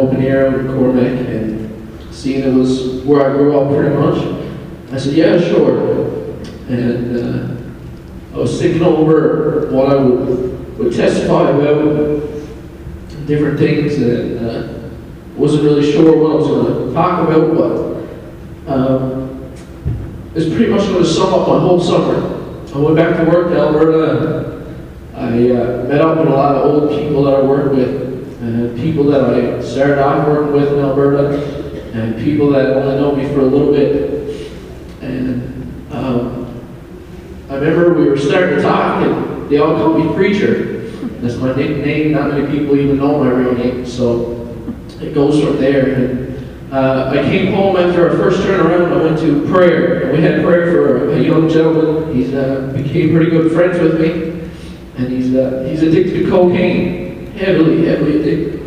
open air in Cormac, and seeing it was where I grew up pretty much, I said, yeah, sure. And uh, I was thinking over what I would, would testify about, different things, and uh, wasn't really sure what I was going to talk about, but um, it's pretty much going to sum up my whole summer. I went back to work in Alberta. I uh, met up with a lot of old people that I worked with, and people that I started off working with in Alberta, and people that only know me for a little bit. And um, I remember we were starting to talk, and they all called me Preacher. That's my nickname. Not many people even know my real name, so it goes from there. And uh, I came home after our first turnaround. I went to prayer, and we had prayer for a young gentleman. He's uh, became pretty good friends with me, and he's uh, he's addicted to cocaine, heavily, heavily addicted.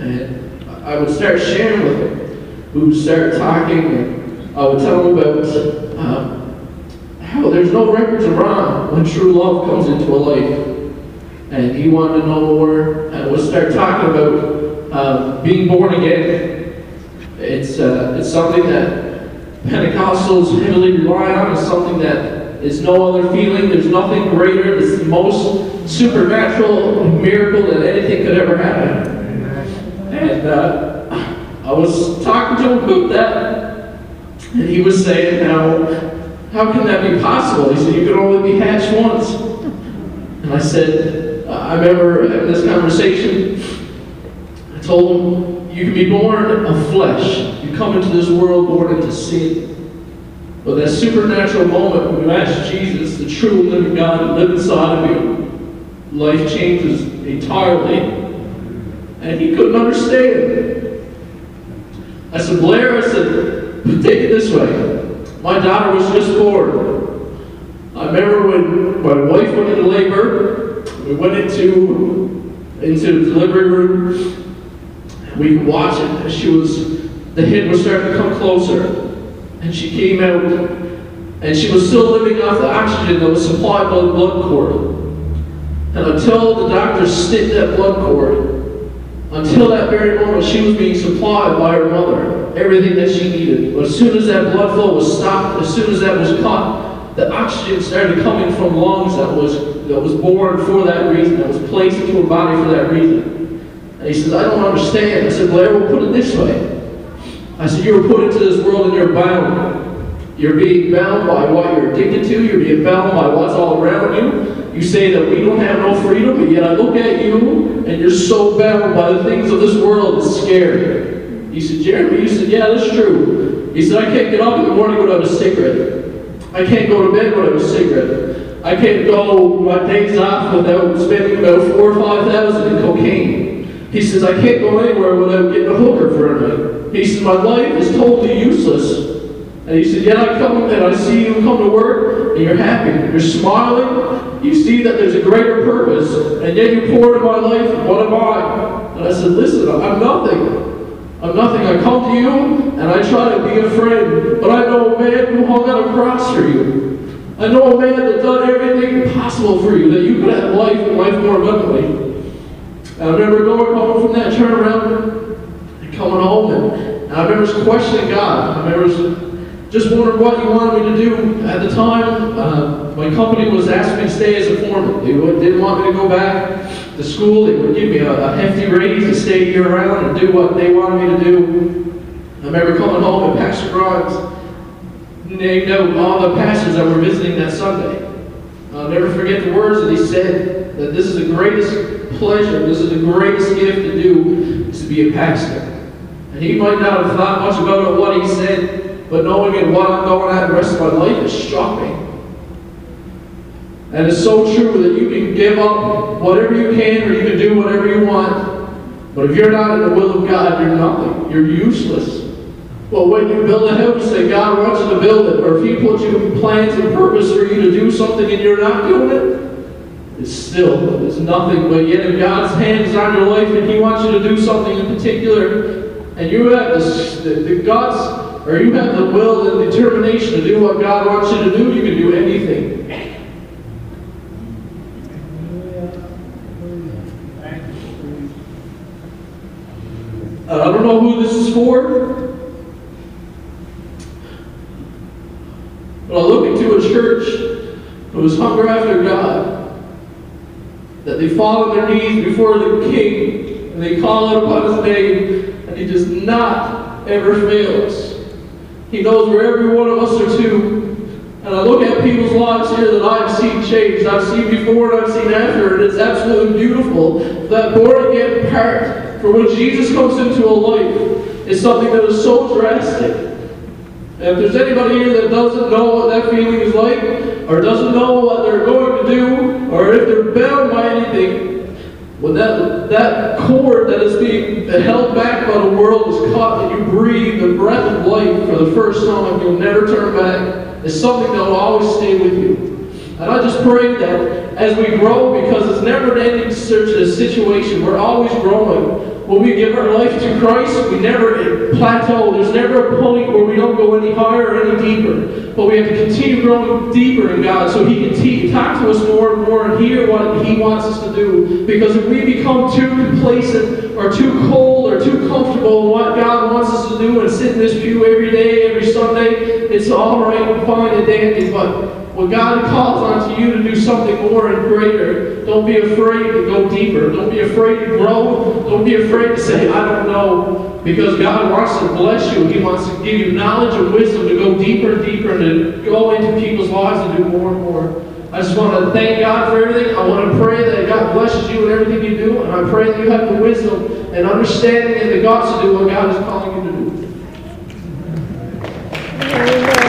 And I would start sharing with him. We would start talking, and I would tell him about um, how there's no records wrong when true love comes into a life and he wanted to know more. And we'll start talking about um, being born again. It's uh, it's something that Pentecostals heavily rely on. It's something that is no other feeling. There's nothing greater. It's the most supernatural miracle that anything could ever happen. And uh, I was talking to him about that, and he was saying how how can that be possible? He said you can only be hatched once. And I said, I remember having this conversation. I told him, you can be born of flesh. You come into this world born into sin. But that supernatural moment when you ask Jesus, the true living God, to live inside of you, life changes entirely. And he couldn't understand. I said, Blair, I said, take it this way. My daughter was just born. I remember when my wife went into labor, we went into, into the delivery room, we watched it as she was, the head was starting to come closer. And she came out, and she was still living off the oxygen that was supplied by the blood cord. And until the doctors snipped that blood cord, until that very moment, she was being supplied by her mother, everything that she needed. But as soon as that blood flow was stopped, as soon as that was cut, the oxygen started coming from lungs that was that was born for that reason, that was placed into her body for that reason. And he says, I don't understand. I said, Blair, we'll put it this way. I said, you were put into this world and you're bound. You're being bound by what you're addicted to. You're being bound by what's all around you. You say that we don't have no freedom, but yet I look at you and you're so bound by the things of this world, it's scary. He said, Jeremy, you said, yeah, that's true. He said, I can't get up in the morning without a cigarette. I can't go to bed without a cigarette. I can't go my days off without spending about four or five thousand in cocaine. He says, I can't go anywhere without getting a hooker for a night. He says, my life is totally useless. And he said, yet I come and I see you come to work and you're happy. You're smiling. You see that there's a greater purpose. And yet you pour into my life, what am I? And I said, listen, I'm nothing. I'm nothing. I come to you and I try to be a friend. But I know a man who hung on a cross for you. I know a man that done everything possible for you, that you could have life and life more abundantly. And I remember going home from that turnaround coming home and, and I remember questioning God. I remember just wondering what you wanted me to do. At the time, uh, my company was asking me to stay as a foreman. They didn't want me to go back to school. They would give me a, a hefty raise to stay year round and do what they wanted me to do. I remember coming home and Pastor Grimes named out all the pastors that were visiting that Sunday. I'll never forget the words that he said, that this is the greatest pleasure, this is the greatest gift to do, is to be a pastor. He might not have thought much about what he said, but knowing it, what I'm going at the rest of my life, is shocking. And it's so true that you can give up whatever you can or you can do whatever you want. But if you're not in the will of God, you're nothing. You're useless. Well, when you build a house that God wants you to build it, or if He puts you plans and purpose for you to do something and you're not doing it, it's still, it's nothing. But yet, if God's hand is on your life and He wants you to do something in particular, and you have the, the, God's, or you have the will and determination to do what God wants you to do, you can do anything. Uh, I don't know who this is for. But I look into a church whose hunger after God, that they fall on their knees before the King, and they call out upon His name, He does not ever fails. He knows where every one of us are to. And I look at people's lives here that I've seen changed. I've seen before and I've seen after, and it's absolutely beautiful. That born again part, for when Jesus comes into a life, is something that is so drastic. And if there's anybody here that doesn't know what that feeling is like, or doesn't know what they're going to do, or if they're bound by anything, when that, that cord that is being held back by the world is caught and you breathe the breath of life for the first time, you'll never turn back. It's something that will always stay with you. And I just pray that as we grow, because it's never an ending situation, we're always growing. When we give our life to Christ, we never plateau. There's never a point where we don't go any higher or any deeper. But we have to continue growing deeper in God so He can te- talk to us more and more and hear what He wants us to do. Because if we become too complacent or too cold or too comfortable in what God wants us to do and sit in this pew every day, every Sunday, it's all right and fine and dandy. But when God calls onto you to do something more and greater, don't be afraid to go deeper. Don't be afraid to grow. Don't be afraid to say, I don't know. Because God wants to bless you. He wants to give you knowledge and wisdom to go deeper and deeper and to go into people's lives and do more and more. I just want to thank God for everything. I want to pray that God blesses you in everything you do. And I pray that you have the wisdom and understanding and the guts to do what God is calling you to do.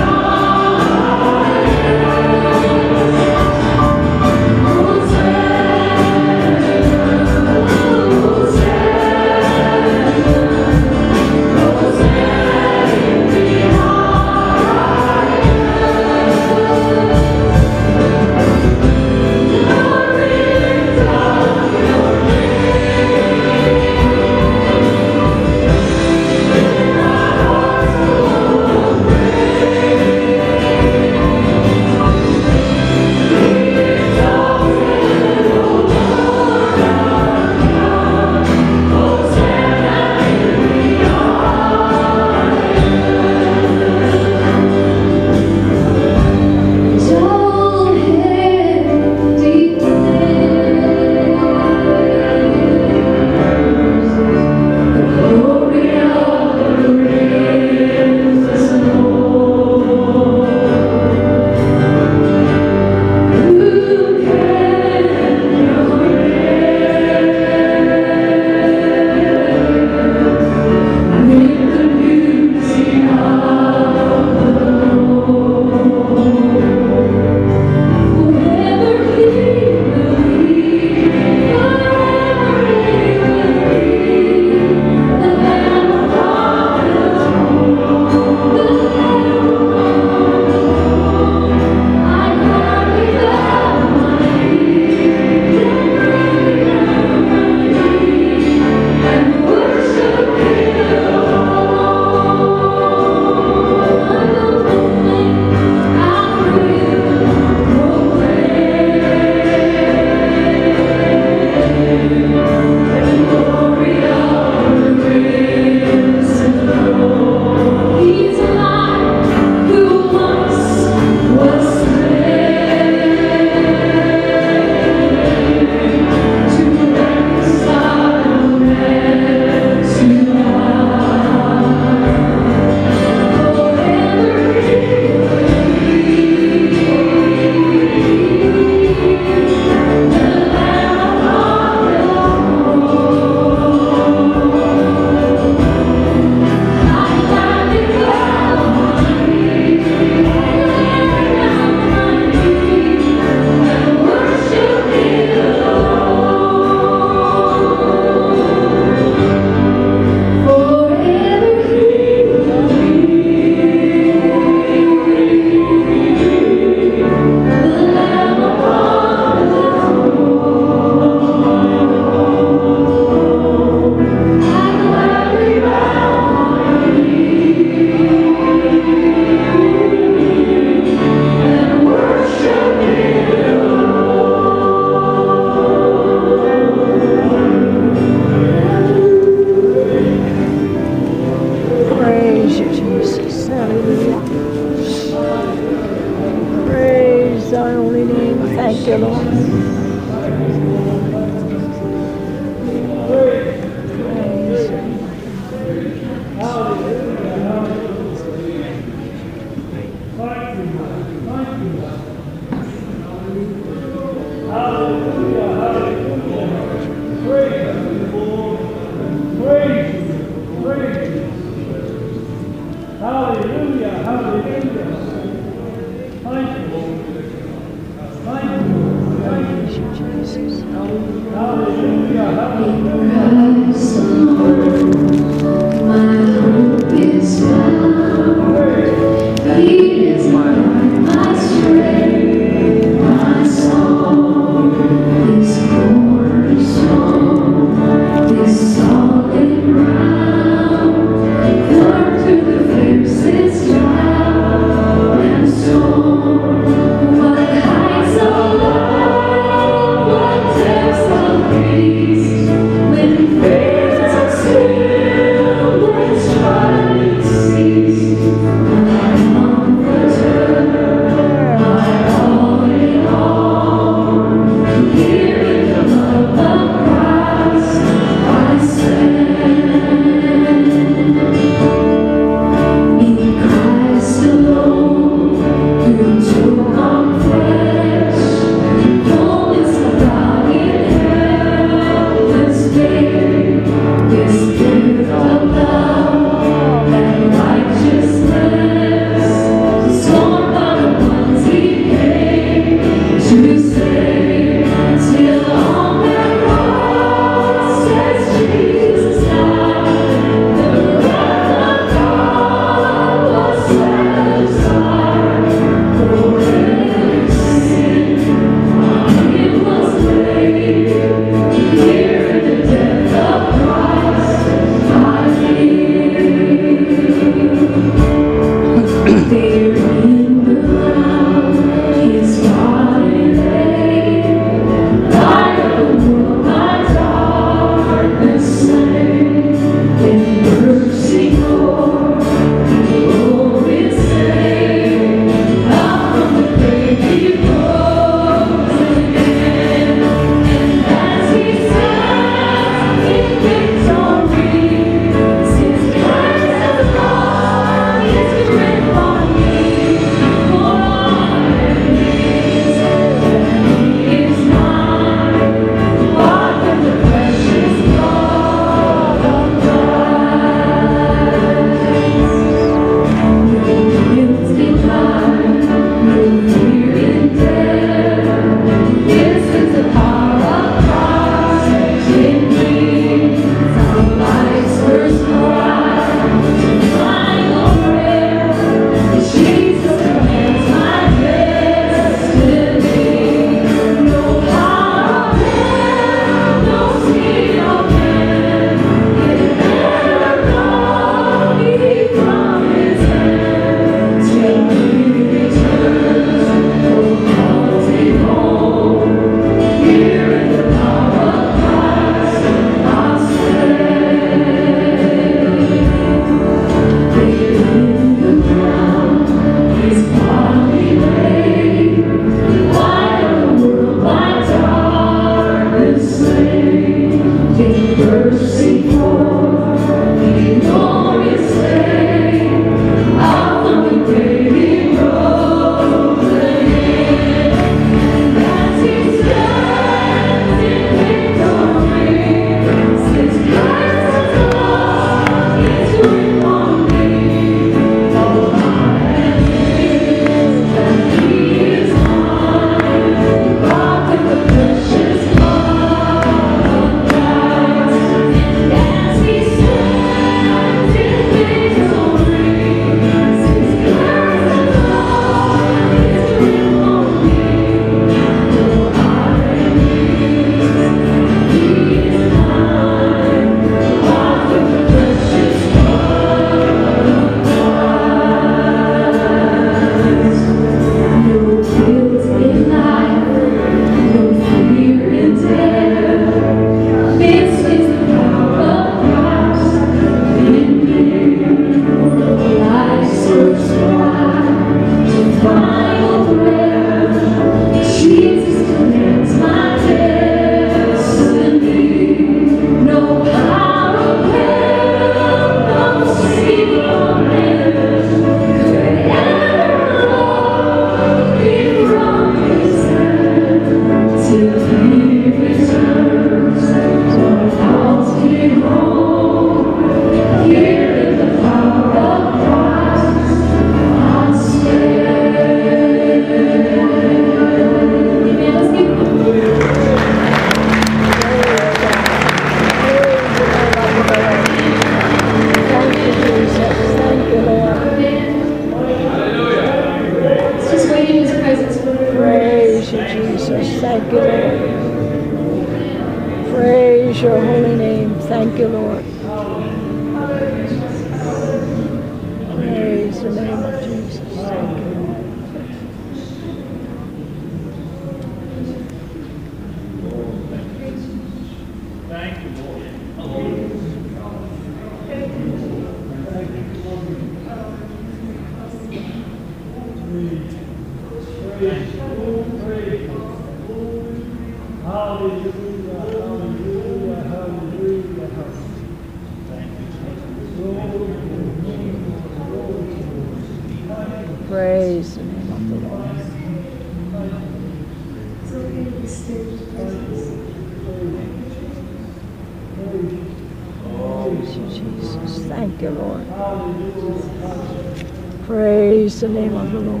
Praise the name of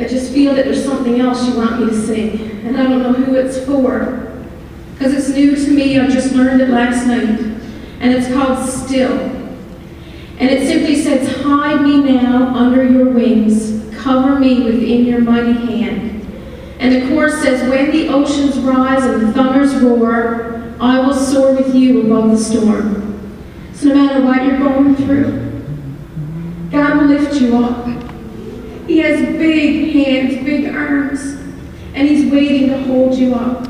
I just feel that there's something else you want me to sing. And I don't know who it's for. Because it's new to me. I just learned it last night. And it's called Still. And it simply says, Hide me now under your wings. Cover me within your mighty hand. And the chorus says, When the oceans rise and the thunders roar, I will soar with you above the storm. So no matter what you're going through, God will lift you up. He has big hands, big arms, and He's waiting to hold you up.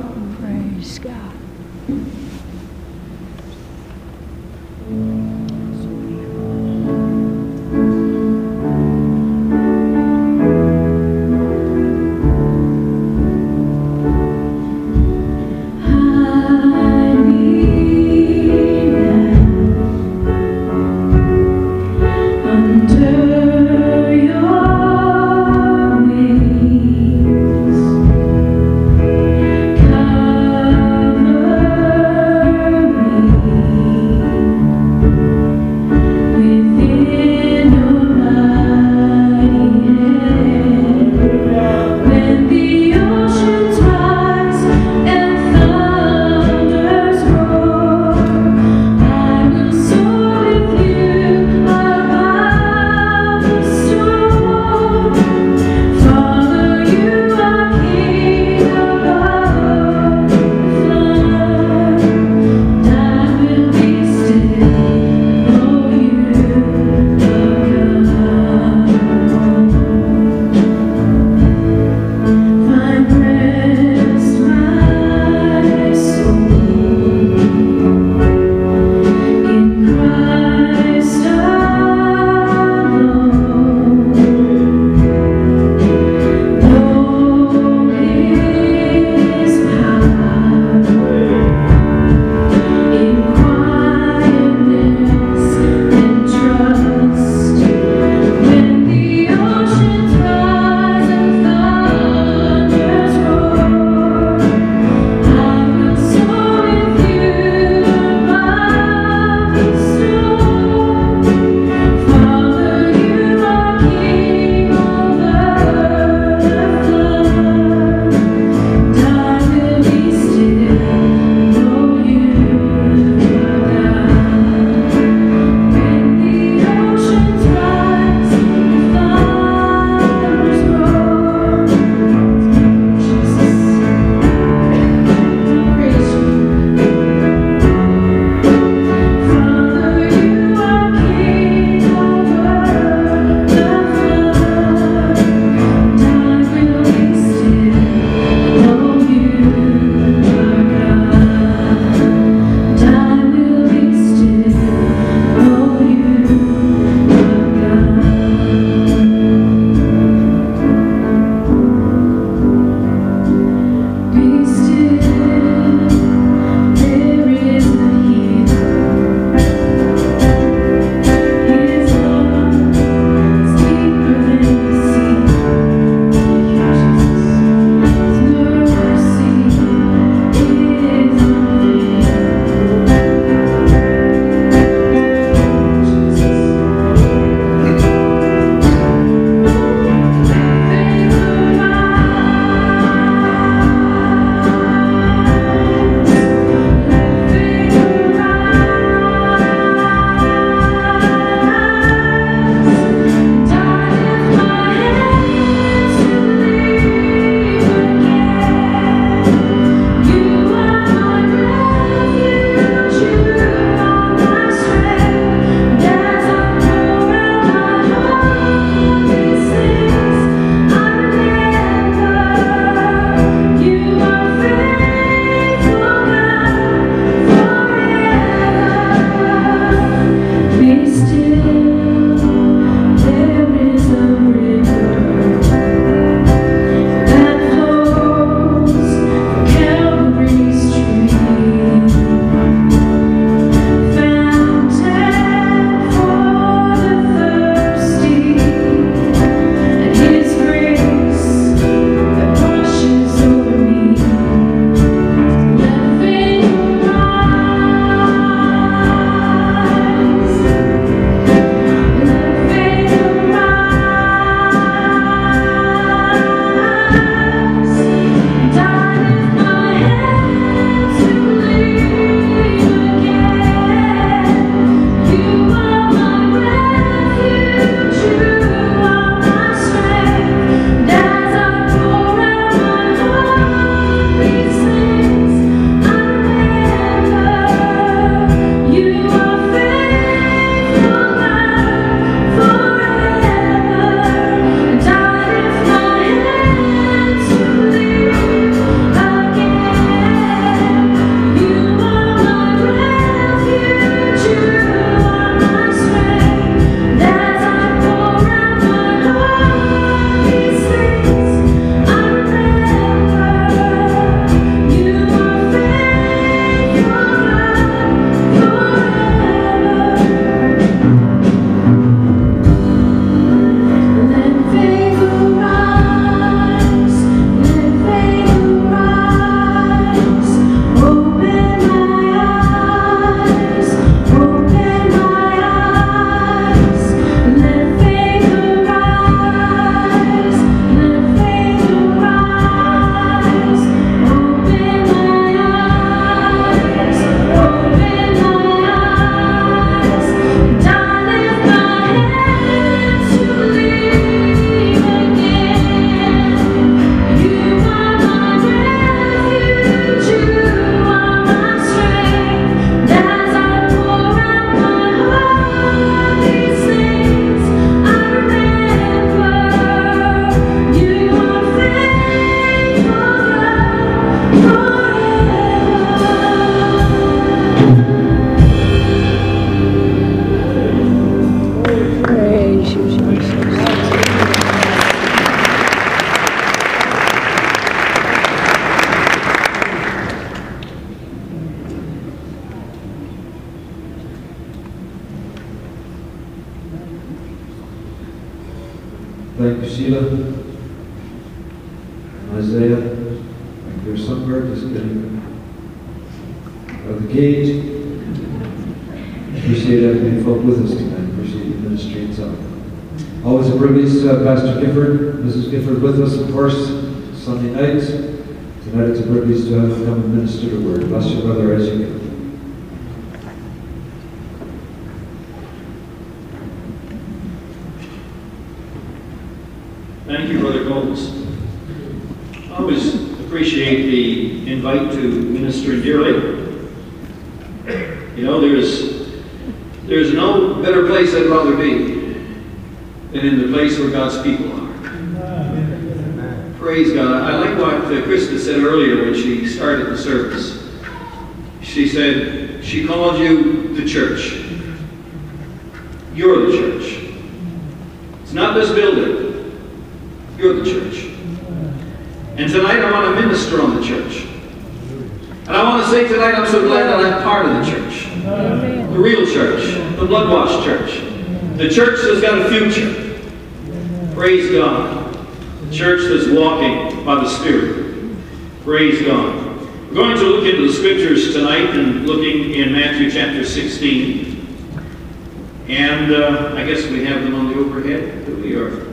And uh, I guess we have them on the overhead. Here we are.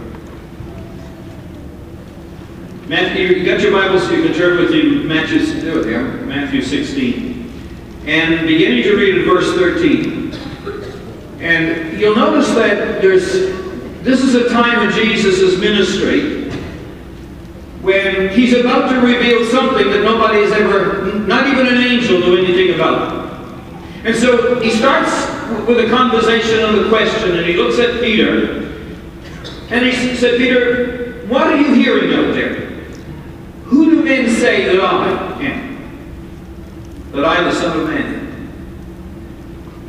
Matthew, you got your Bible so you can turn with you Matthew, there are, Matthew 16. And beginning to read at verse 13. And you'll notice that there's, this is a time in Jesus' ministry when he's about to reveal something that nobody has ever, not even an angel knew anything about. And so he starts with a conversation and a question, and he looks at Peter, and he said, Peter, what are you hearing out there? Who do men say that I am? That I am the Son of Man?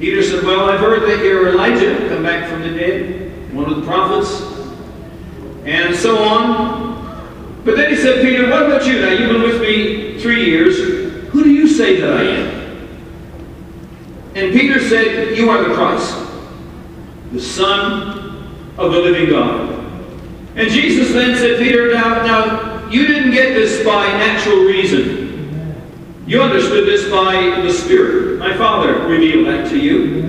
Peter said, Well, I've heard that you're Elijah, come back from the dead, one of the prophets, and so on. But then he said, Peter, what about you now? You've been with me three years. Who do you say that I am? And Peter said, You are the Christ, the Son of the living God. And Jesus then said, Peter, now, now you didn't get this by natural reason. You understood this by the Spirit. My Father revealed that to you.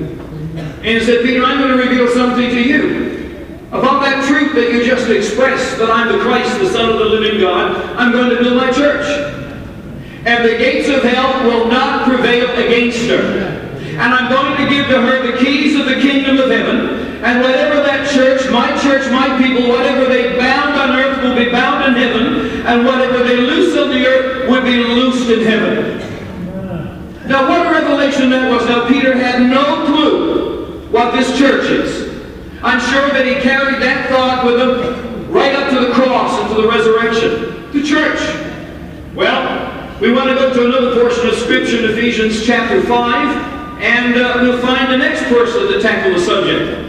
And he said, Peter, I'm going to reveal something to you. About that truth that you just expressed, that I'm the Christ, the Son of the living God, I'm going to build my church. And the gates of hell will not prevail against her. And I'm going to give to her the keys of the kingdom of heaven. And whatever that church, my church, my people, whatever they bound on earth will be bound in heaven. And whatever they loose on the earth will be loosed in heaven. Now, what a revelation that was. Now, Peter had no clue what this church is. I'm sure that he carried that thought with him right up to the cross and to the resurrection. The church. Well, we want to go to another portion of Scripture in Ephesians chapter 5, and uh, we'll find the next person to tackle the subject.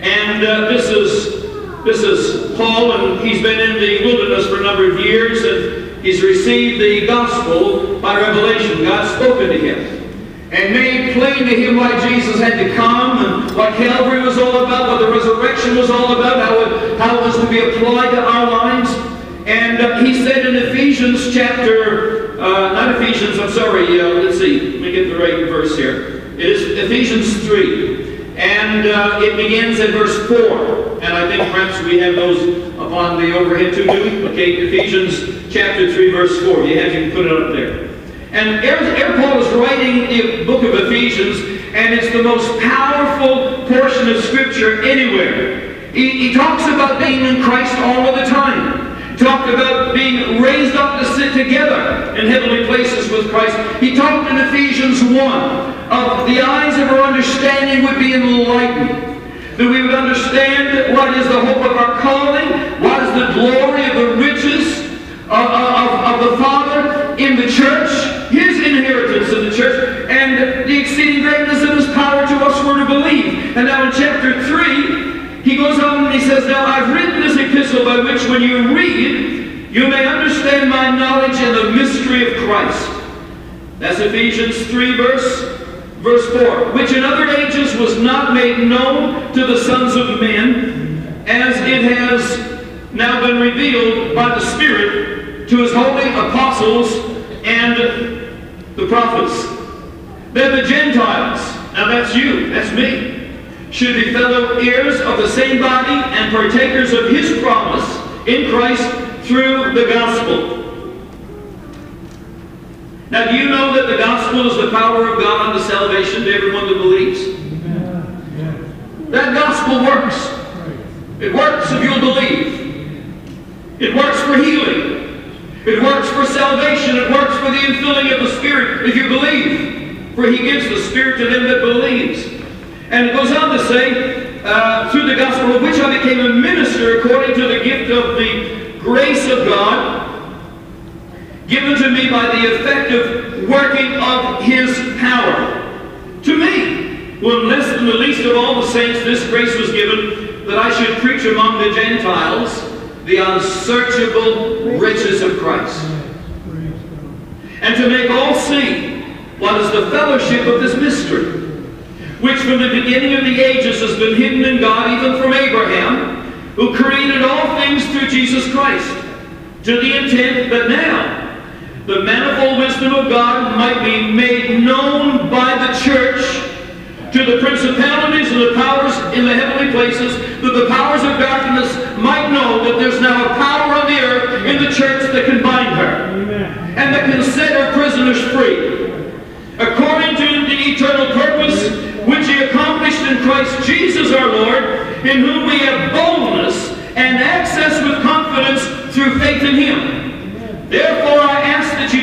And uh, this is this is Paul, and he's been in the wilderness for a number of years, and he's received the gospel by revelation. God's spoken to him and made plain to him why Jesus had to come and what Calvary was all about, what the resurrection was all about, how it, how it was to be applied to our lives. And uh, he said in Ephesians chapter, uh, not Ephesians, I'm sorry, uh, let's see, let me get the right verse here. It is Ephesians 3. And uh, it begins at verse 4. And I think perhaps we have those upon the overhead too, do? Okay, Ephesians chapter 3, verse 4. You have, you can put it up there. And Paul is writing the book of Ephesians, and it's the most powerful portion of Scripture anywhere. He, he talks about being in Christ all of the time. He talked about being raised up to sit together in heavenly with Christ. He talked in Ephesians 1 of the eyes of our understanding would be enlightened. That we would understand what is the hope of our calling, what is the glory of the riches of, of, of the Father in the church, his inheritance in the church, and the exceeding greatness of his power to us who are to believe. And now in chapter 3, he goes on and he says, Now I've written this epistle by which when you read, you may understand my knowledge in the mystery of Christ. That's Ephesians 3, verse, verse 4. Which in other ages was not made known to the sons of men, as it has now been revealed by the Spirit to his holy apostles and the prophets. That the Gentiles, now that's you, that's me, should be fellow heirs of the same body and partakers of his promise in Christ through the gospel. Now, do you know that the gospel is the power of God unto salvation to everyone that believes? That gospel works. It works if you'll believe. It works for healing. It works for salvation. It works for the infilling of the Spirit if you believe. For he gives the Spirit to them that believes. And it goes on to say, uh, through the gospel of which I became a minister according to the gift of the grace of God given to me by the effective working of his power. To me, who am less than the least of all the saints, this grace was given that I should preach among the Gentiles the unsearchable riches of Christ. And to make all see what is the fellowship of this mystery, which from the beginning of the ages has been hidden in God, even from Abraham, who created all things through Jesus Christ, to the intent that now the manifold wisdom of God might be made known by the church to the principalities and the powers in the heavenly places, that the powers of darkness might know that there's now a power on the earth in the church that can bind her and that can set her prisoners free. According to the eternal purpose which he accomplished in Christ Jesus our Lord, in whom we have boldness and access with confidence through faith in him. Therefore I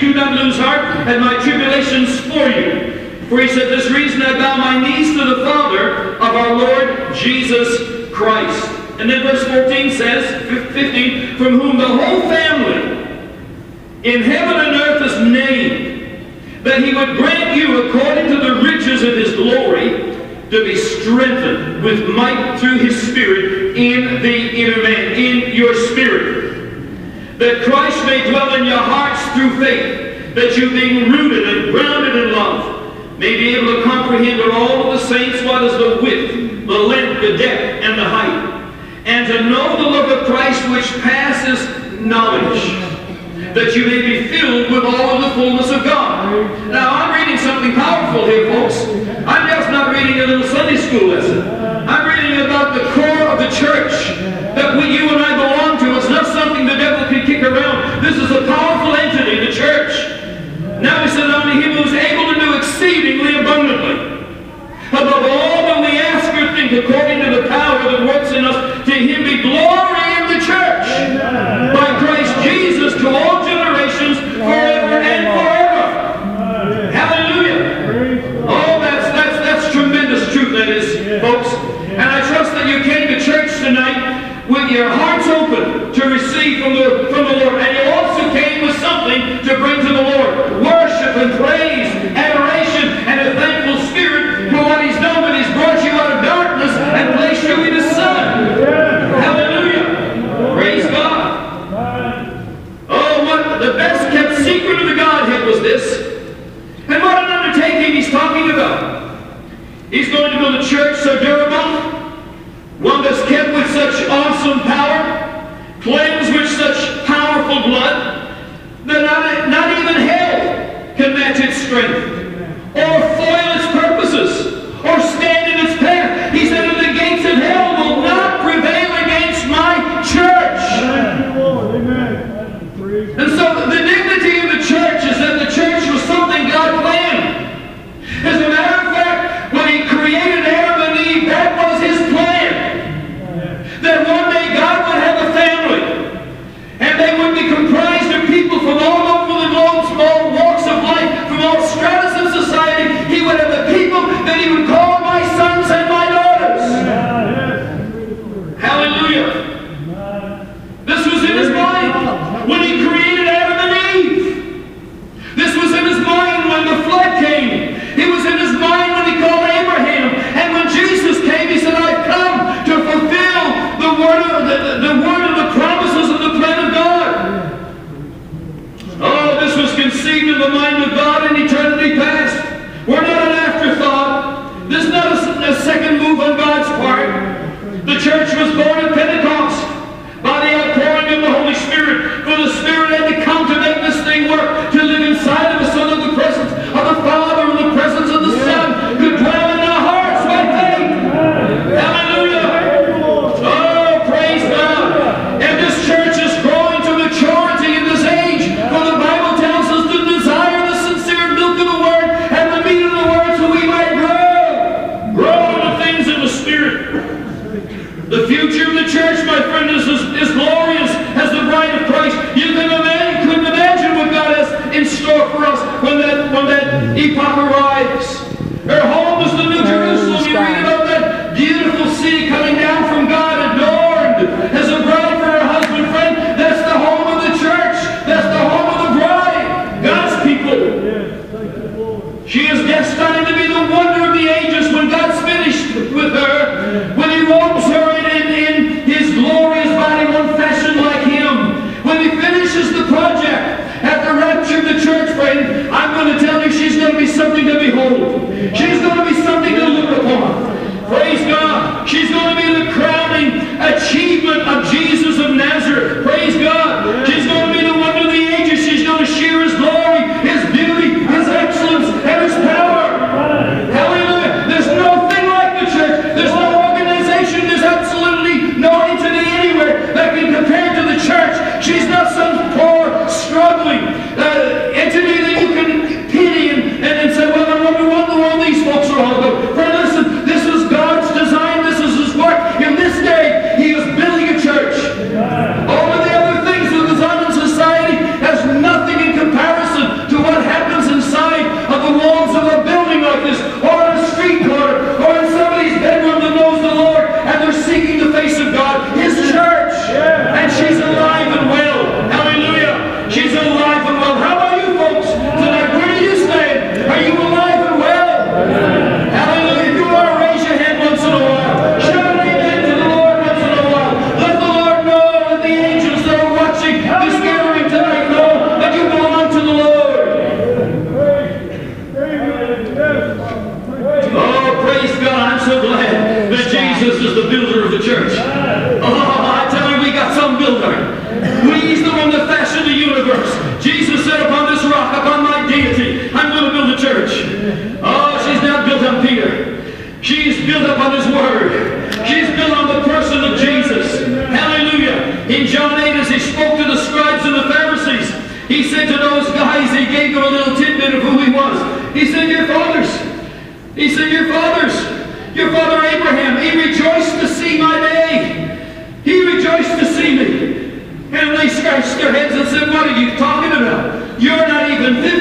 you lose heart at my tribulations for you. For he said, This reason I bow my knees to the Father of our Lord Jesus Christ. And then verse 14 says, 15, from whom the whole family in heaven and earth is named, that he would grant you according to the riches of his glory to be strengthened with might through his Spirit in the inner man, in your spirit that Christ may dwell in your hearts through faith, that you being rooted and grounded in love, may be able to comprehend with all of the saints what is the width, the length, the depth, and the height, and to know the love of Christ which passes knowledge, that you may be filled with all of the fullness of God. Now, I'm reading something powerful here, folks. I'm just not reading a little Sunday school lesson. I'm reading about the core of the church that we, you and I belong This is a powerful entity, the church. Now we said unto him who is able to do exceedingly abundantly. Above all that we ask or think, according to the power that works in us, to him be glory in the church. By Christ Jesus to all generations, forever and forever. Hallelujah. Oh, that's, that's, that's tremendous truth, that is, folks. And I trust that you came to church tonight with your hearts open to receive from the, from the Lord. And you also came with something to bring to the Lord. Worship and praise, adoration, and a thankful spirit for what he's done, that he's brought you out of darkness and placed you in his Son. Hallelujah. Praise God. Oh, what the best kept secret of the Godhead was this. And what an undertaking he's going to build a church so durable, one that's kept with such awesome power, cleansed with such powerful blood, that not, not even hell can match its strength, and they scratched their heads and said, What are you talking about? You're not even 50.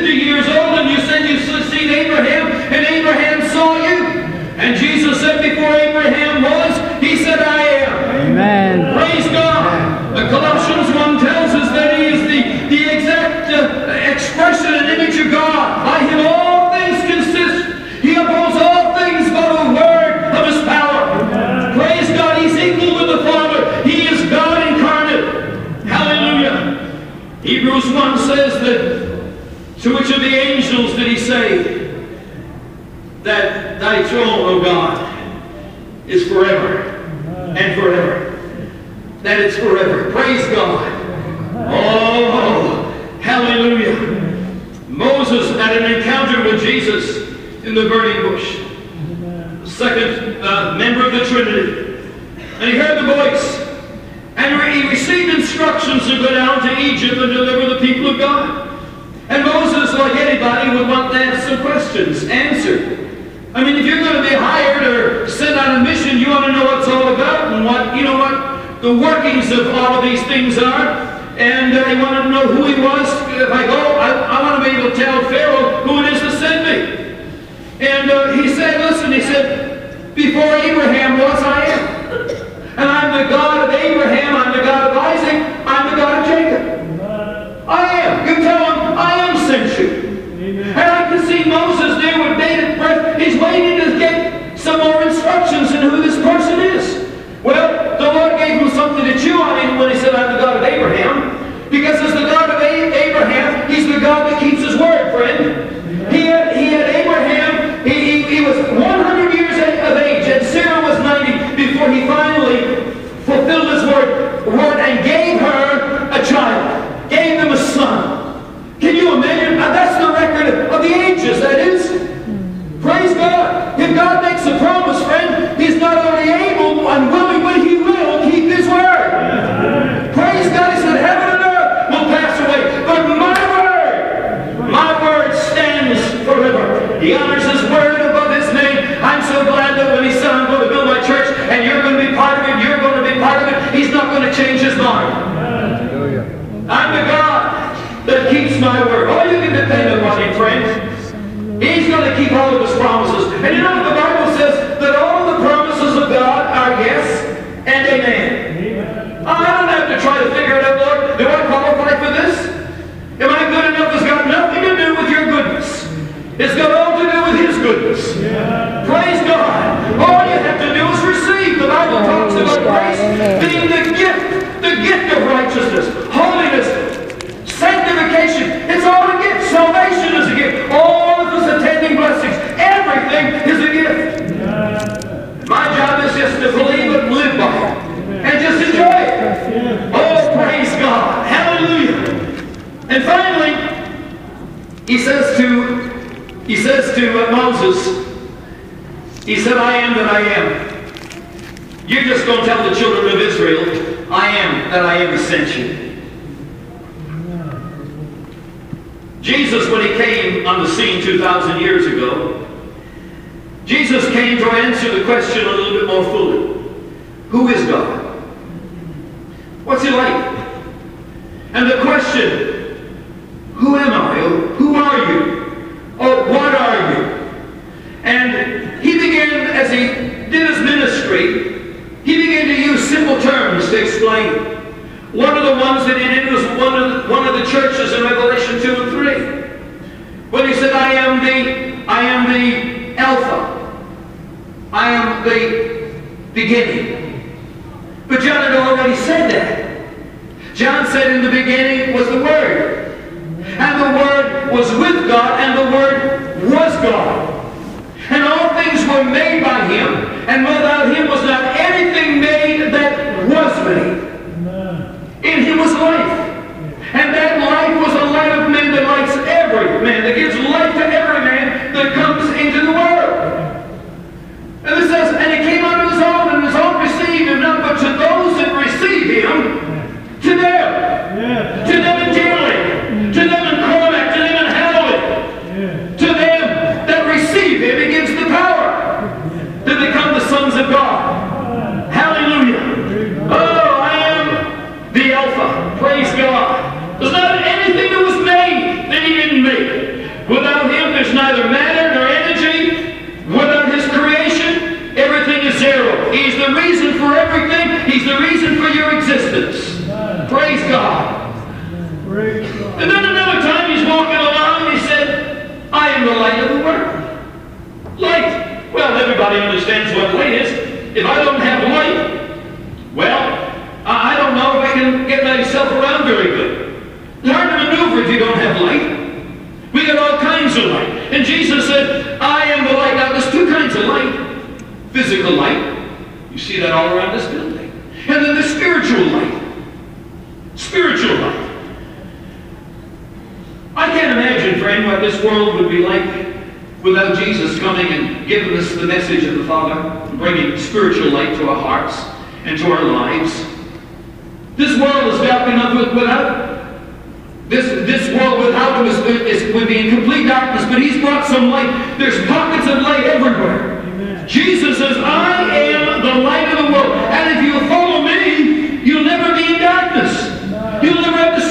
To which of the angels did he say that thy throne, O God, is forever and forever? That it's forever. Praise God. Oh, hallelujah. Moses had an encounter with Jesus in the burning bush. Second uh, member of the Trinity. And he heard the voice. And he received instructions to go down to Egypt and deliver the people of God. And Moses like anybody would want to have some questions answered. I mean, if you're going to be hired or sent on a mission, you want to know what's all about and what, you know, what the workings of all of these things are. And uh, they want to know who he was. If I go, I, I want to be able to tell Pharaoh who it is to sent me. And uh, he said, listen, he said, before Abraham was, I am. And I'm the God of Abraham, I'm the God of Isaac, to chew on when he said, I'm the God of Abraham. Because as the God of Abraham, he's the God that keeps his word, friend. He had, he had Abraham, he, he, he was 100 years of age, and Sarah was 90 before he finally fulfilled his word, word and gave her a child, gave them a son. Can you imagine? Uh, that's the record of the ages, that is. Praise God. If God makes a promise, keep all of his promises. And you know what the Bible says? That all the promises of God are yes and amen. I don't have to try to figure it out, Lord. Do I qualify for this? Am I good enough? It's got nothing to do with your goodness. It's got all to do with his goodness. Praise God. All you have to do is receive. The Bible talks Praise about God. grace being the gift, the gift of righteousness, holiness, sanctification. It's all a gift. Salvation is a gift. All of us attending blessings. Everything is a gift. My to believe it, live by and just enjoy it. Oh, praise God. Hallelujah. And finally, he says to he says to Moses, he said, I am that I am. You're just going to tell the children of Israel, I am that I am sent you. Jesus, when he came on the scene 2,000 years ago, Jesus came to answer the question a little bit more fully. Who is God? What's he like? And the question, who am I? Who are you? Or what are you? And he began, as he did his ministry, he began to use simple terms to explain. One of the ones that he did was one of the, one of the churches in Revelation 2 and 3. When he said, I am the, I am the Alpha. I am the beginning. But John had already said that. John said in the beginning was the Word. And the Word was with God, and the Word was God. And all things were made by Him, and without Him was not anything made that was made. In Him was life. And that life was a light of men that lights every man, that gives life to every man that comes into the world. And it says, and he came unto his own, and his own received him not, but to those that receive him, to them, to them in Deer Lake, to them in Cormack, to them in Hallowed, to them that receive him, he gives the power to become the sons of God. Hallelujah. Oh, I am the Alpha. Praise God. There's not anything that was made that he didn't make. Without him, there's neither matter nor energy. Without his creation, everything is zero. He's the reason for everything. He's the reason for your existence. God. And then another time he's walking along and he said, I am the light of the world. Light. Well, everybody understands what light is. If I don't have light, well, I don't know if I can get myself around very good. Hard to maneuver if you don't have light. We got all kinds of light. And Jesus said, I am the light. Now, there's two kinds of light. Physical light. You see that all around this building. And then the spiritual light. Spiritual light. I can't imagine, friend, what this world would be like without Jesus coming and giving us the message of the Father, and bringing spiritual light to our hearts and to our lives. This world is dark enough with, without this, this world without him is, is, would be in complete darkness, but he's brought some light. There's pockets of light everywhere. Jesus says, I am the light of the world. And if you follow me, you'll never be in darkness. You'll never have to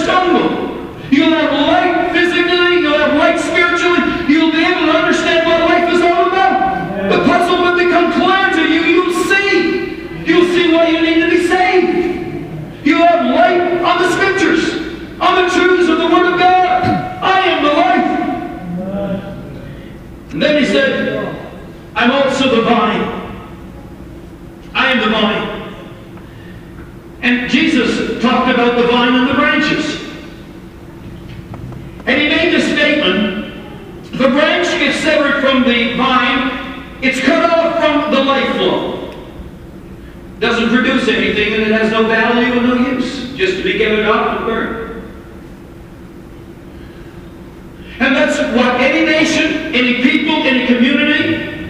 stumble. You'll have light physically, you'll have light spiritually, you'll be able to understand what life is all about. The puzzle will become clear to you. You'll see. You'll see why you need to be saved. You have light on the scriptures, on the truths of the Word of God. I am the light. And then he said, I'm also the vine. I am the vine. And Jesus talked about the vine and the branches. And he made the statement, the branch gets severed from the vine, it's cut off from the life flow. Doesn't produce anything and it has no value and no use, just to be given up and burned. And that's what any nation, any people, any community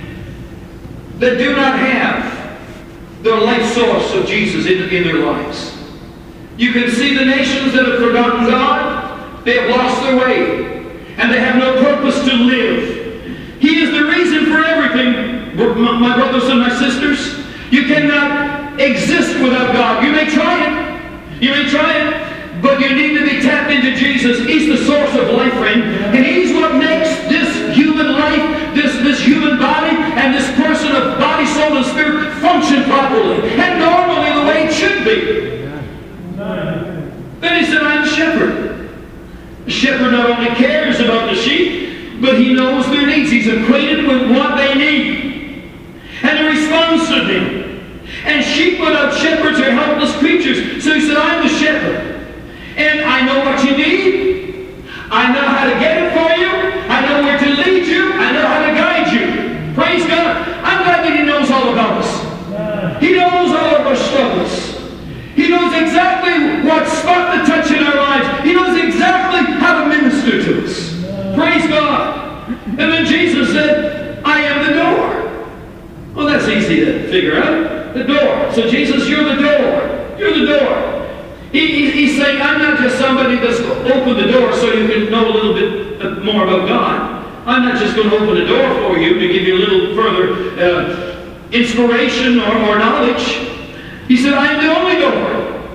that do not have the life source of Jesus in, in their lives. You can see the nations that have forgotten God, they have lost their way, and they have no purpose to live. He is the reason for everything, my my brothers and my sisters. You cannot exist without God. You may try it. You may try it. But you need to be tapped into Jesus. He's the source of life, friend. And He's what makes this human life, this, this human body, and this person of body, soul, and spirit function properly. And normally the way it should be. Then He said, I'm a shepherd. A shepherd not only cares about the sheep, but He knows their needs. He's acquainted with what they need. And He responds to them. And sheep without shepherds are helpless creatures. So he said, I'm the shepherd. And I know what you need. I know how to get it for you. I know where to lead you. I know how to guide you. Praise God. I'm glad that he knows all about us. He knows all of our struggles. He knows exactly what spot to touch in our lives. He knows exactly how to minister to us. Praise God. And then Jesus said, I am the door. Well, that's easy to figure out. The door. So Jesus, you're the door. You're the door. He, he- he's saying, I'm not just somebody that's going to open the door so you can know a little bit more about God. I'm not just going to open the door for you to give you a little further uh, inspiration or, or knowledge. He said, I am the only door.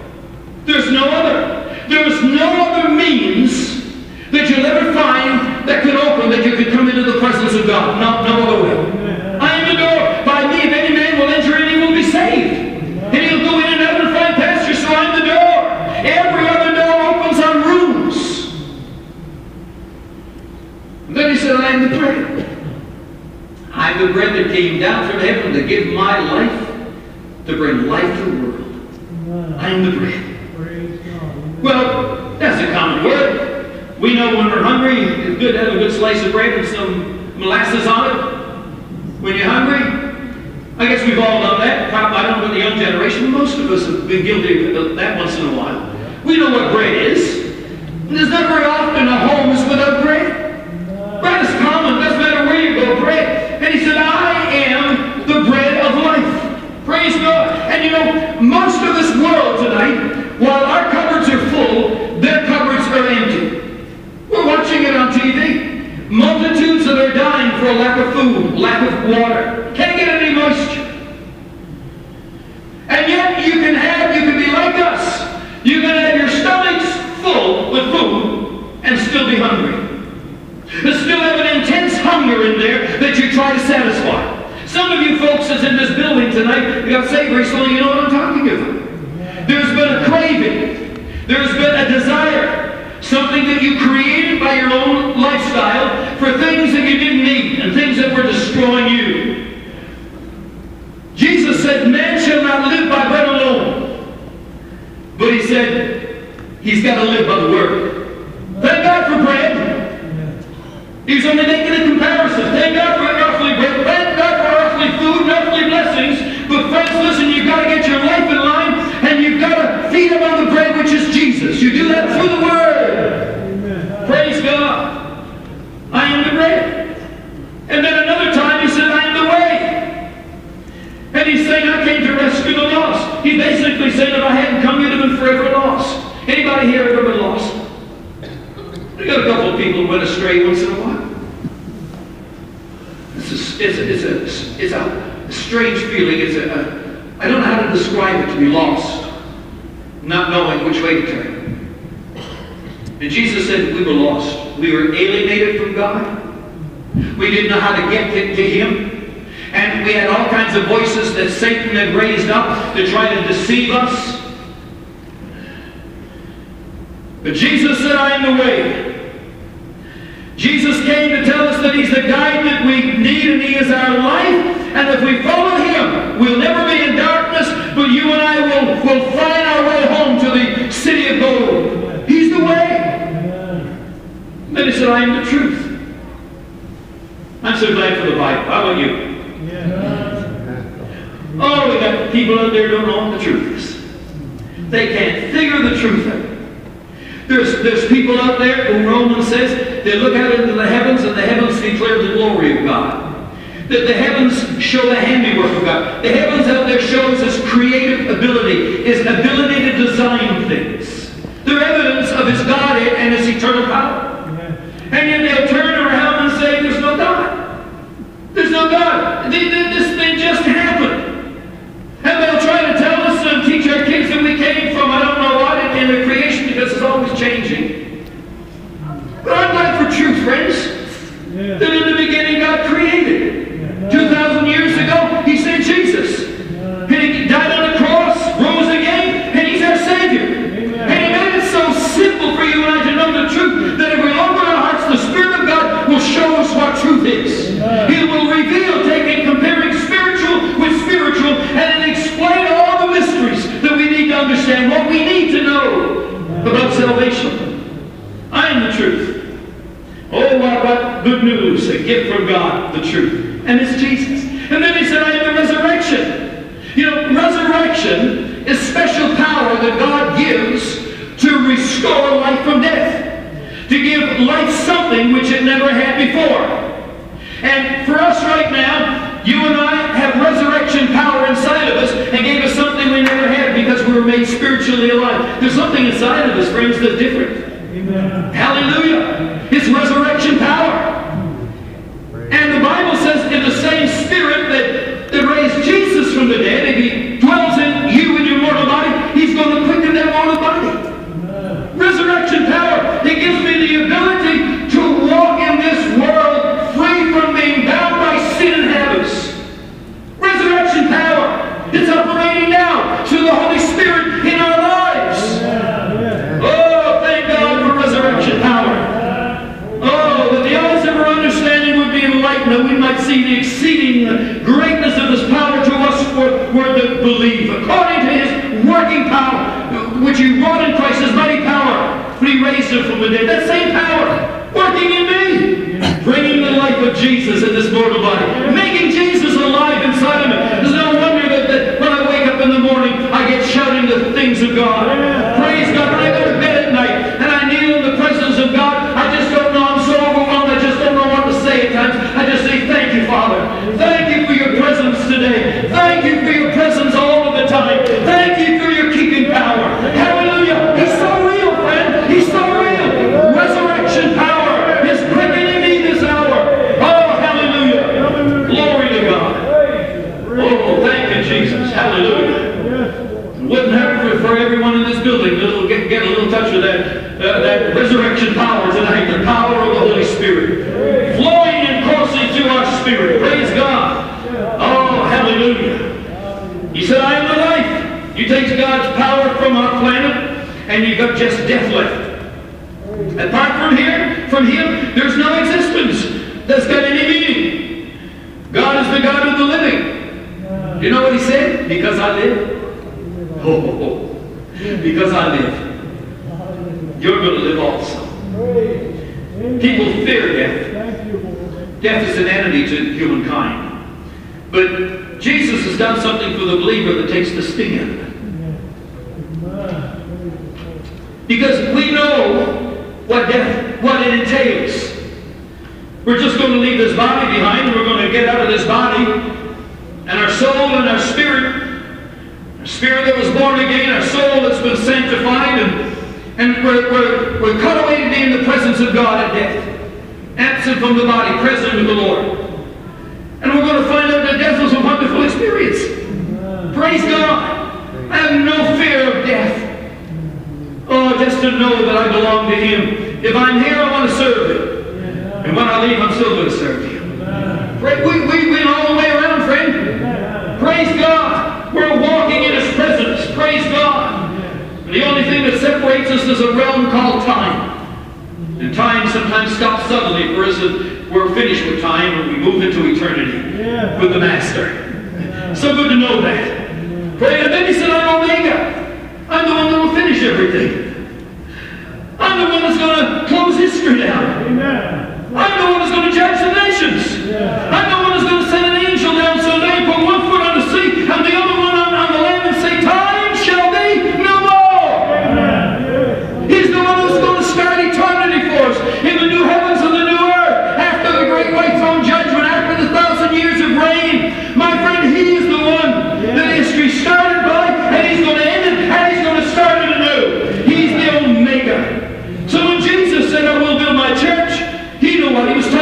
There's no other. There is no other means that you'll ever find that could open, that you could come into the presence of God. No, no other way. I am the door. By me, if any man will enter in, he will be saved. And he'll go in and out and find pasture, so I'm the door. Every other door opens on rooms. And then he said, I am the bread. I'm the bread that came down from heaven to give my life, to bring life to the world. I'm the bread. Well, that's a common word. We know when we're hungry, it's good to have a good slice of bread with some molasses on it. When you're hungry, I guess we've all done that. Probably, I don't know the young generation, but most of us have been guilty of that once in a while. We know what bread is. And there's not very often a home is without bread. Bread is common, doesn't matter where you go, bread. And he said, I am the bread of life. Praise God. And you know, most of this world tonight, while our cupboards are full, their cupboards are empty. We're watching it on TV. Multitudes that are dying for lack of food, lack of water. Can't get any moisture. And yet you can have, you can be like us. You can have your stomachs full with food and still be hungry. There's still have an intense hunger in there that you try to satisfy. Some of you folks that's in this building tonight, you got saved recently, you know what I'm talking about. There's been a craving. There's been a desire. Something that you created by your own lifestyle for things that you didn't need and things that were destroying you. Jesus said, Man shall not live by bread alone. But he said, He's got to live by the word. Thank God for bread. He's only making a comparison. Thank God for earthly bread. Thank God for earthly food and earthly friends, listen, you've got to get your life in line and you've got to feed them on the bread which is Jesus. You do that through the Word. Praise God. I am the bread. And then another time he said, I am the way. And he's saying, I came to rescue the lost. He basically said, if I hadn't come, you'd have been forever lost. Anybody here ever been lost? We got a couple of people who went astray once in a while. It's a, it's a, it's a, it's a strange feeling. It's a, a, I don't know how to describe it to be lost, not knowing which way to turn. And Jesus said we were lost. We were alienated from God. We didn't know how to get to, to Him. And we had all kinds of voices that Satan had raised up to try to deceive us. But Jesus said, I am the way. Jesus came to tell us that He's the guide that we need and He is our life. And if we follow Him, we'll never be in darkness, but you and I will, will find our way home to the city of gold. He's the way. Then He said, I am the truth. I'm so glad for the Bible. How about you? Oh, we got people out there who don't know what the truth is. They can't figure the truth out. There's, there's people out there who Romans says, they look out into the heavens and the heavens declare the glory of God. That the heavens show the handiwork of God. The heavens out there shows his creative ability, his ability to design things. They're evidence of his Godhead and his eternal power. And yet they'll turn around and say, there's no God. There's no God. Th- th- This thing just happened. And they'll try to tell us and teach our kids that we came from I don't know what in, the creation because it's always changing. But I'm glad for truth, friends. That from God, the truth. And it's Jesus. And then he said, I am the resurrection. You know, resurrection is special power that God gives to restore life from death. To give life something which it never had before. And for us right now, you and I have resurrection power inside of us and gave us something we never had because we were made spiritually alive. There's something inside of us, friends, that's different. Amen. Hallelujah. It's resurrection power. Bible says in the same spirit that, that raised Jesus from the dead, if he dwells in according to His working power, which He wrought in Christ, His mighty power, when He raised Him from the dead. That same power working in me, bringing the life of Jesus in this mortal body, making Jesus alive inside of me. There's no wonder that, that when I wake up in the morning, I get shouting the things of God. When I go to bed at night and I kneel in the presence of God, I just don't know. I'm so overwhelmed. I just don't know what to say at times. I just say, Thank you, Father. Thank you for your presence today. Thank you for your presence all of the time. Thank you for your keeping power. Hallelujah. He's so real, friend. He's so real. Resurrection power is quickening me this hour. Oh, hallelujah. Glory to God. Oh, thank you, Jesus. Hallelujah. Wouldn't have for, for everyone in this building to get, get a little touch of that, uh, that resurrection power tonight, the power of the Holy Spirit, flowing and coursing through our spirit. Praise God. Oh, hallelujah. He said, I am the life. You take God's power from our planet, and you got just death left. Apart from here, from Him, there's no existence that's got any meaning. God is the God of the living. You know what He said? Because I live. Oh, because I live,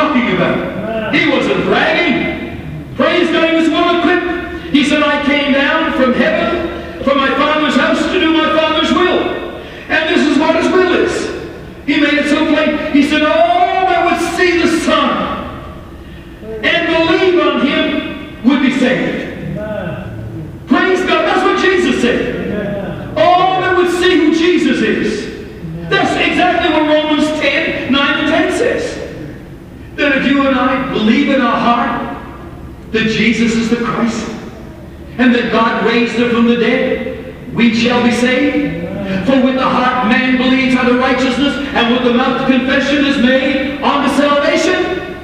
talking about. He wasn't bragging. Praise God, He was well equipped. He said, I came down from heaven, from my Father's house to do my Father's will. And this is what his will is. He made it so plain. He said, All that would see the Son and believe on him would be saved. Praise God. That's what Jesus said. All that would see who Jesus is. That's exactly what Romans 10, 9 and 10 says. That if you and I believe in our heart that Jesus is the Christ and that God raised him from the dead, we shall be saved. For with the heart man believes unto righteousness, and with the mouth confession is made unto salvation.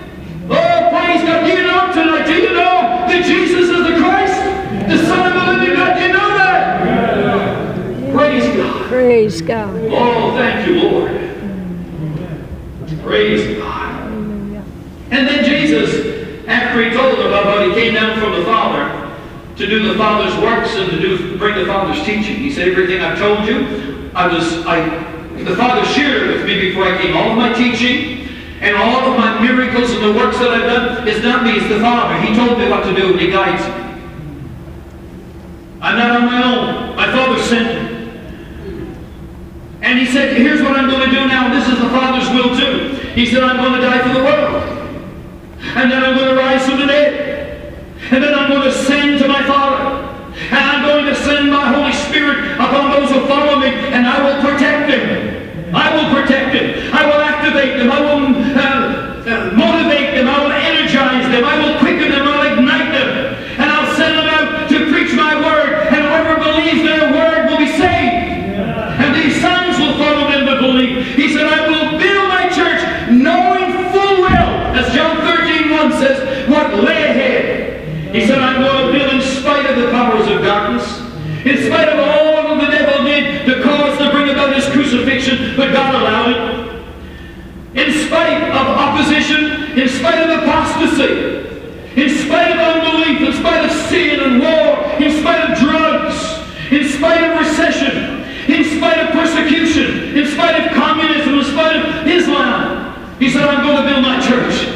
Oh, praise God. Do you know tonight? Do you know that Jesus is the Christ? The Son of the living God? Do you know that? Praise God. Praise God. Oh, thank you, Lord. Praise God. Hallelujah. And then Jesus, after he told them about how he came down from the Father to do the Father's works and to do bring the Father's teaching, he said, "Everything I've told you, I was I the Father shared with me before I came. All of my teaching and all of my miracles and the works that I've done is not me, it's the Father. He told me what to do and He guides me. I'm not on my own. My Father sent me. And he said, here's what I'm going to do now. This is the Father's will too. He said, I'm going to die for the world. And then I'm going to rise from the dead. And then I'm going to send to my Father. And I'm going to send my Holy Spirit upon those who follow me. And I will protect them. I will protect them. I will activate them. I will uh, uh, motivate them. I will energize them. I will quicken them. I will ignite them. And I'll send them out to preach my word. And whoever believes their word will be saved. And these signs will follow them that believe. He said, I will build my church knowing full well, as John 13, 1 says, what lay ahead. He said, I'm going to build in spite of the powers of darkness, in spite of all that the devil did to cause to bring about his crucifixion, but God allowed it. In spite of opposition, in spite of apostasy, in spite of unbelief, in spite of sin and war, in spite of drugs, in spite of recession, in spite of persecution, in spite of communism, in spite of Islam. He said, I'm going to build my church.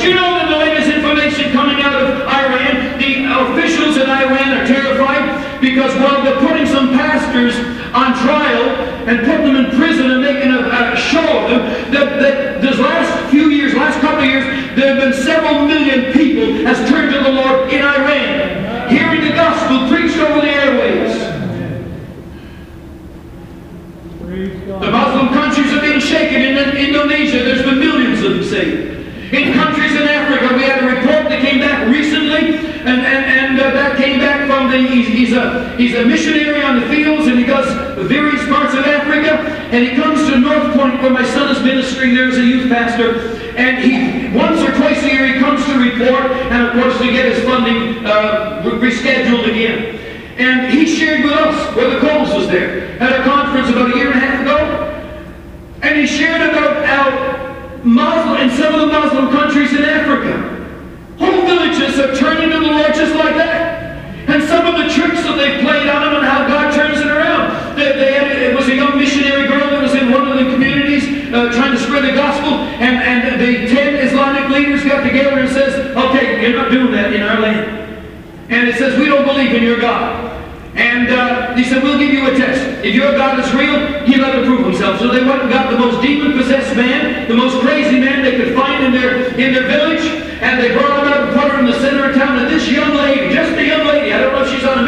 Do you know that the latest information coming out of Iran, the officials in Iran are terrified because, while they're putting some pastors on trial and putting them in prison and making a, a show of them. That, that this last few years, last couple of years, there have been several million people has turned to the Lord in Iran, hearing the gospel preached over the airways. The Muslim countries are being shaken. In Indonesia, there's been millions of them saved. In countries in Africa, we had a report that came back recently, and, and, and uh, that the, he's, he's, a, he's a missionary on the fields, and he goes to various parts of Africa, and he comes to North Point where my son is ministering there as a youth pastor, and he, once or twice a year, he comes to report, and of course to get his funding uh, rescheduled again. And he shared with us, Brother Coles was there, at a conference about a year and a half ago, and he shared about how Muslim, in some of the Muslim countries in Africa, whole villages are turning to the Lord just like that. Of the tricks that they played on him and how God turns it around. They, they had, it was a young missionary girl that was in one of the communities uh, trying to spread the gospel, and, and the ten Islamic leaders got together and says, okay, you're not doing that in our land. And it says, we don't believe in your God. And uh, he said, we'll give you a test. If your God is real, he'll let him prove himself. So they went and got the most demon-possessed man, the most crazy man they could find in their, in their village, and they brought him out and put her in the center of town. And this young lady,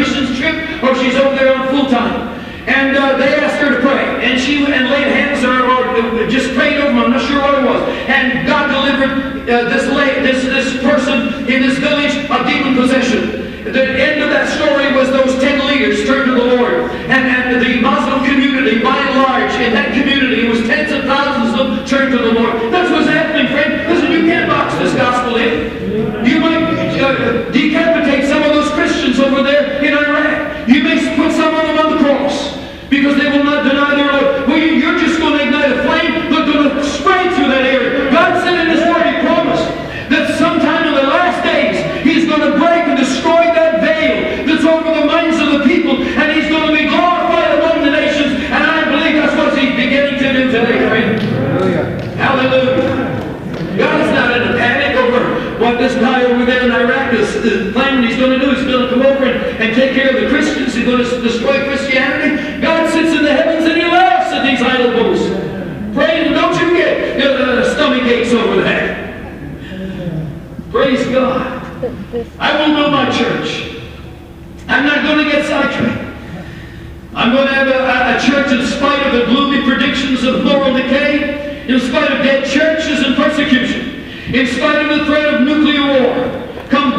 missions trip or she's over there on full-time. And uh, they asked her to pray. And she and laid hands on her, or just prayed over them, I'm not sure what it was. And God delivered uh, this, la- this, this person in this village of demon possession. The end of that story was those ten leaders turned to the Lord. And, and the Muslim community, by and large, in that community, it was tens of thousands of them turned to the Lord. That's what's happening, friend. Listen, you can't box this gospel in. You might uh, decapitate some of those Christians over there in Iraq. You may put some of them on the cross because they will not deny their Lord. Well, you, you're just going to ignite a flame that's going to spread through that area. God said in His Word, He promised that sometime in the last days, He's going to break and destroy that veil that's over the minds of the people, and He's going to be glorified among the nations. And I believe that's what He's beginning to do today, friend. Hallelujah. God's not in a panic over what this guy over there in Iraq is, is planning he's going to do. He's going to come over take care of the Christians. He's going to destroy Christianity. God sits in the heavens and he laughs at these bulls. Praise him. Don't you get uh, stomach aches over that. Praise God. I will build my church. I'm not going to get sidetracked. I'm going to have a, a, a church in spite of the gloomy predictions of moral decay, in spite of dead churches and persecution, in spite of the threat of nuclear war.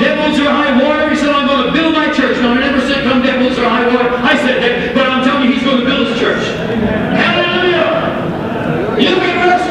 Devils or high water, he said, I'm going to build my church. Now, I never said come devils or high water. I said that, but I'm telling you, he's going to build his church. Hallelujah! You can rest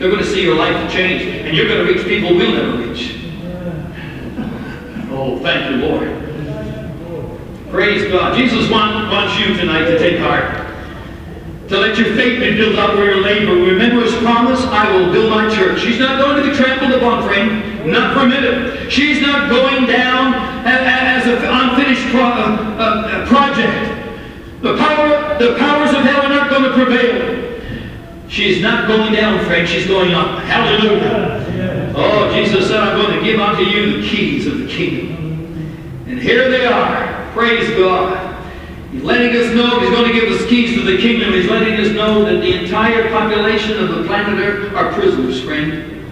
They're going to see your life change, and you're going to reach people we'll never going down, Frank. She's going up. Hallelujah. Oh, Jesus said, I'm going to give unto you the keys of the kingdom. And here they are. Praise God. He's letting us know he's going to give us keys to the kingdom. He's letting us know that the entire population of the planet Earth are prisoners, friend.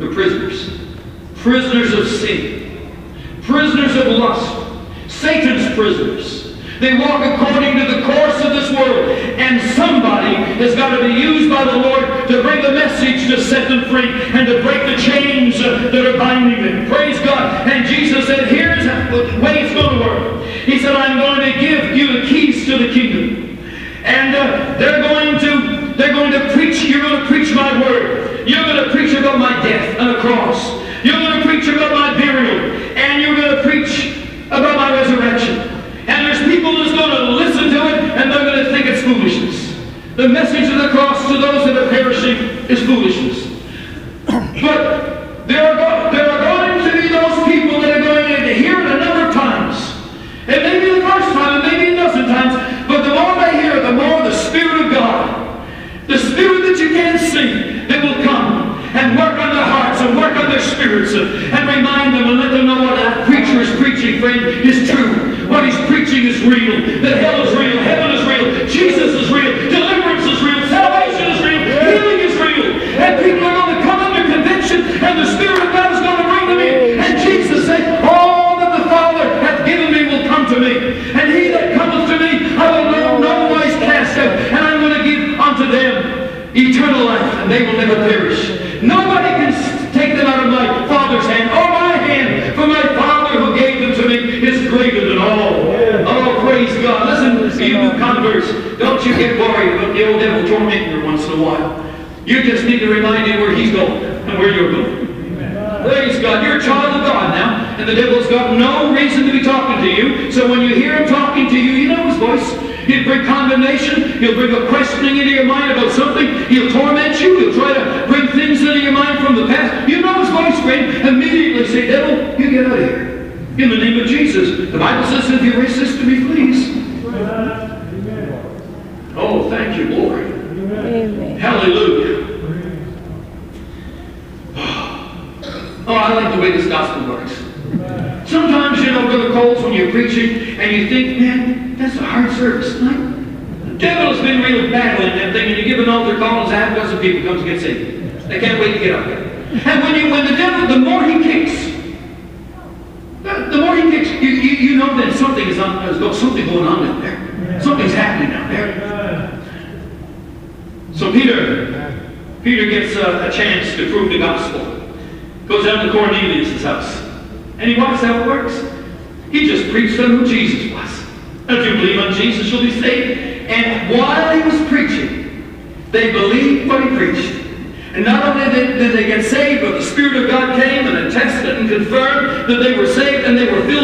They're prisoners. Prisoners of sin. my word. You're going to preach about my death on the cross. You're going to preach about my burial. And you're going to preach He'll bring a questioning into your mind about something. He'll torment you. He'll try to bring things into your mind from the past. You know his voice great. Immediately say, devil, you get out of here. In the name of Jesus. The Bible says, if you resist me, please. Oh, thank you, Lord. Amen. Hallelujah. Oh, I like the way this gospel works. Sometimes, you know, Brother Coles, when you're preaching and you think, man, that's a hard service. Not, even though they're calling half a dozen people come to get saved. They can't wait to get up there. And when you when the devil, the more he kicks, the, more he kicks, you, you, you know that something is on, there's something going on in there. Something's happening out there. So Peter, Peter gets a, a chance to prove the gospel. Goes down to Cornelius' house. And he watches how it works. He just preached to who Jesus tested and confirmed that they were saved and they were filled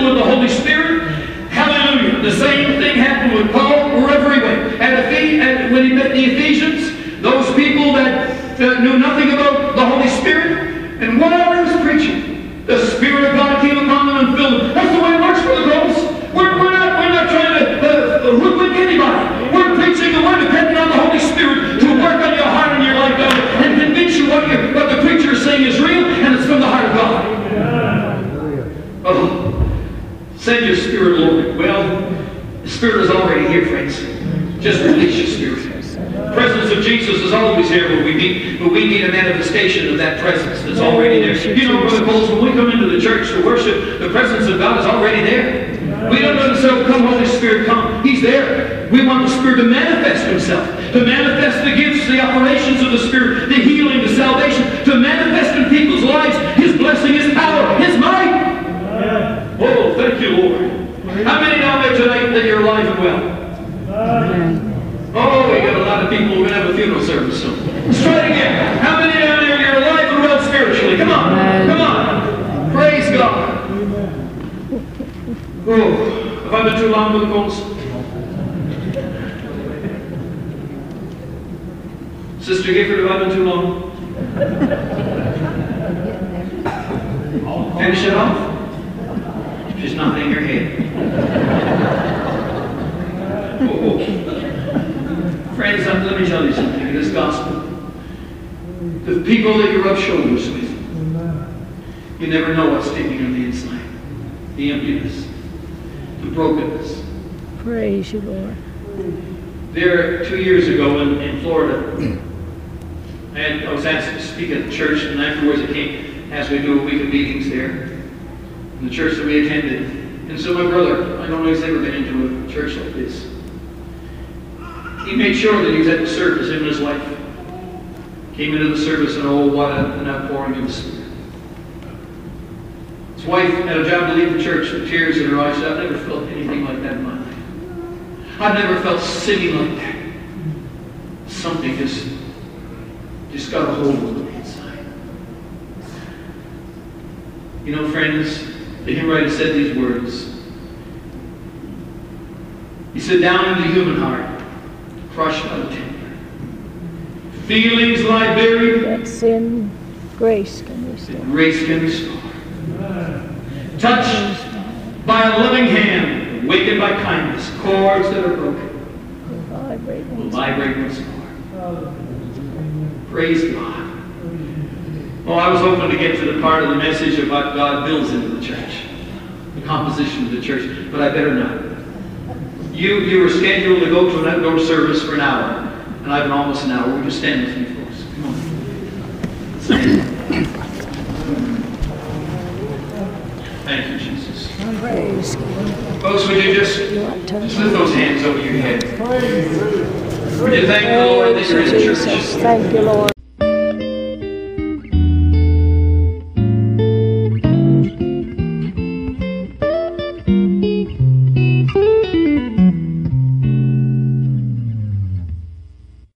church to worship, the presence of God is already there. We don't know necessarily come, Holy Spirit, come. He's there. We want the Spirit to manifest Himself, to manifest the gifts, the operations of the Spirit, the healing, the salvation, to manifest in people's lives His blessing, His power, His might. Oh, thank you, Lord. How many down there tonight that you're alive and well? Oh, we got a lot of people who are going to have a funeral service soon. Let's try it again. How many down there you're alive and well spiritually? Come on. Come on. Praise God. Oh, have I been too long the calls? Sister Gifford, have I been too long? Finish it off? She's nodding her head. Oh, oh. Friends, let me tell you something in this gospel. The people that you rub shoulders with, you never know what's sticking on the inside. The emptiness, brokenness. Praise you, Lord. There, two years ago in, in Florida, and I was asked to speak at the church, and afterwards I came, as we do a week of meetings there, in the church that we attended. And so my brother, I don't know if he's ever been into a church like this. He made sure that he was at the service, him and his wife. Came into the service, and oh, what an outpouring of the Spirit. His wife had a job to leave the church with tears in her eyes. I've never felt anything like that in my life. I've never felt sitting like that. Something just, just got a hold of me inside. You know, friends, the hymn writer said these words. He said, down in the human heart, crushed by the temper. Feelings lie buried, That sin, grace can restore. grace can restore. Touched by a loving hand, awakened by kindness, chords that are broken. Will vibrate once more. Praise God. Oh, I was hoping to get to the part of the message what God builds into the church, the composition of the church, but I better not. You, you were scheduled to go to an outdoor service for an hour, and I've been almost an hour. Would you stand with me, Jesus. Praise Folks, would you just, just lift those hands over your head? Would you thank the Lord that you're in church? Thank you, Lord.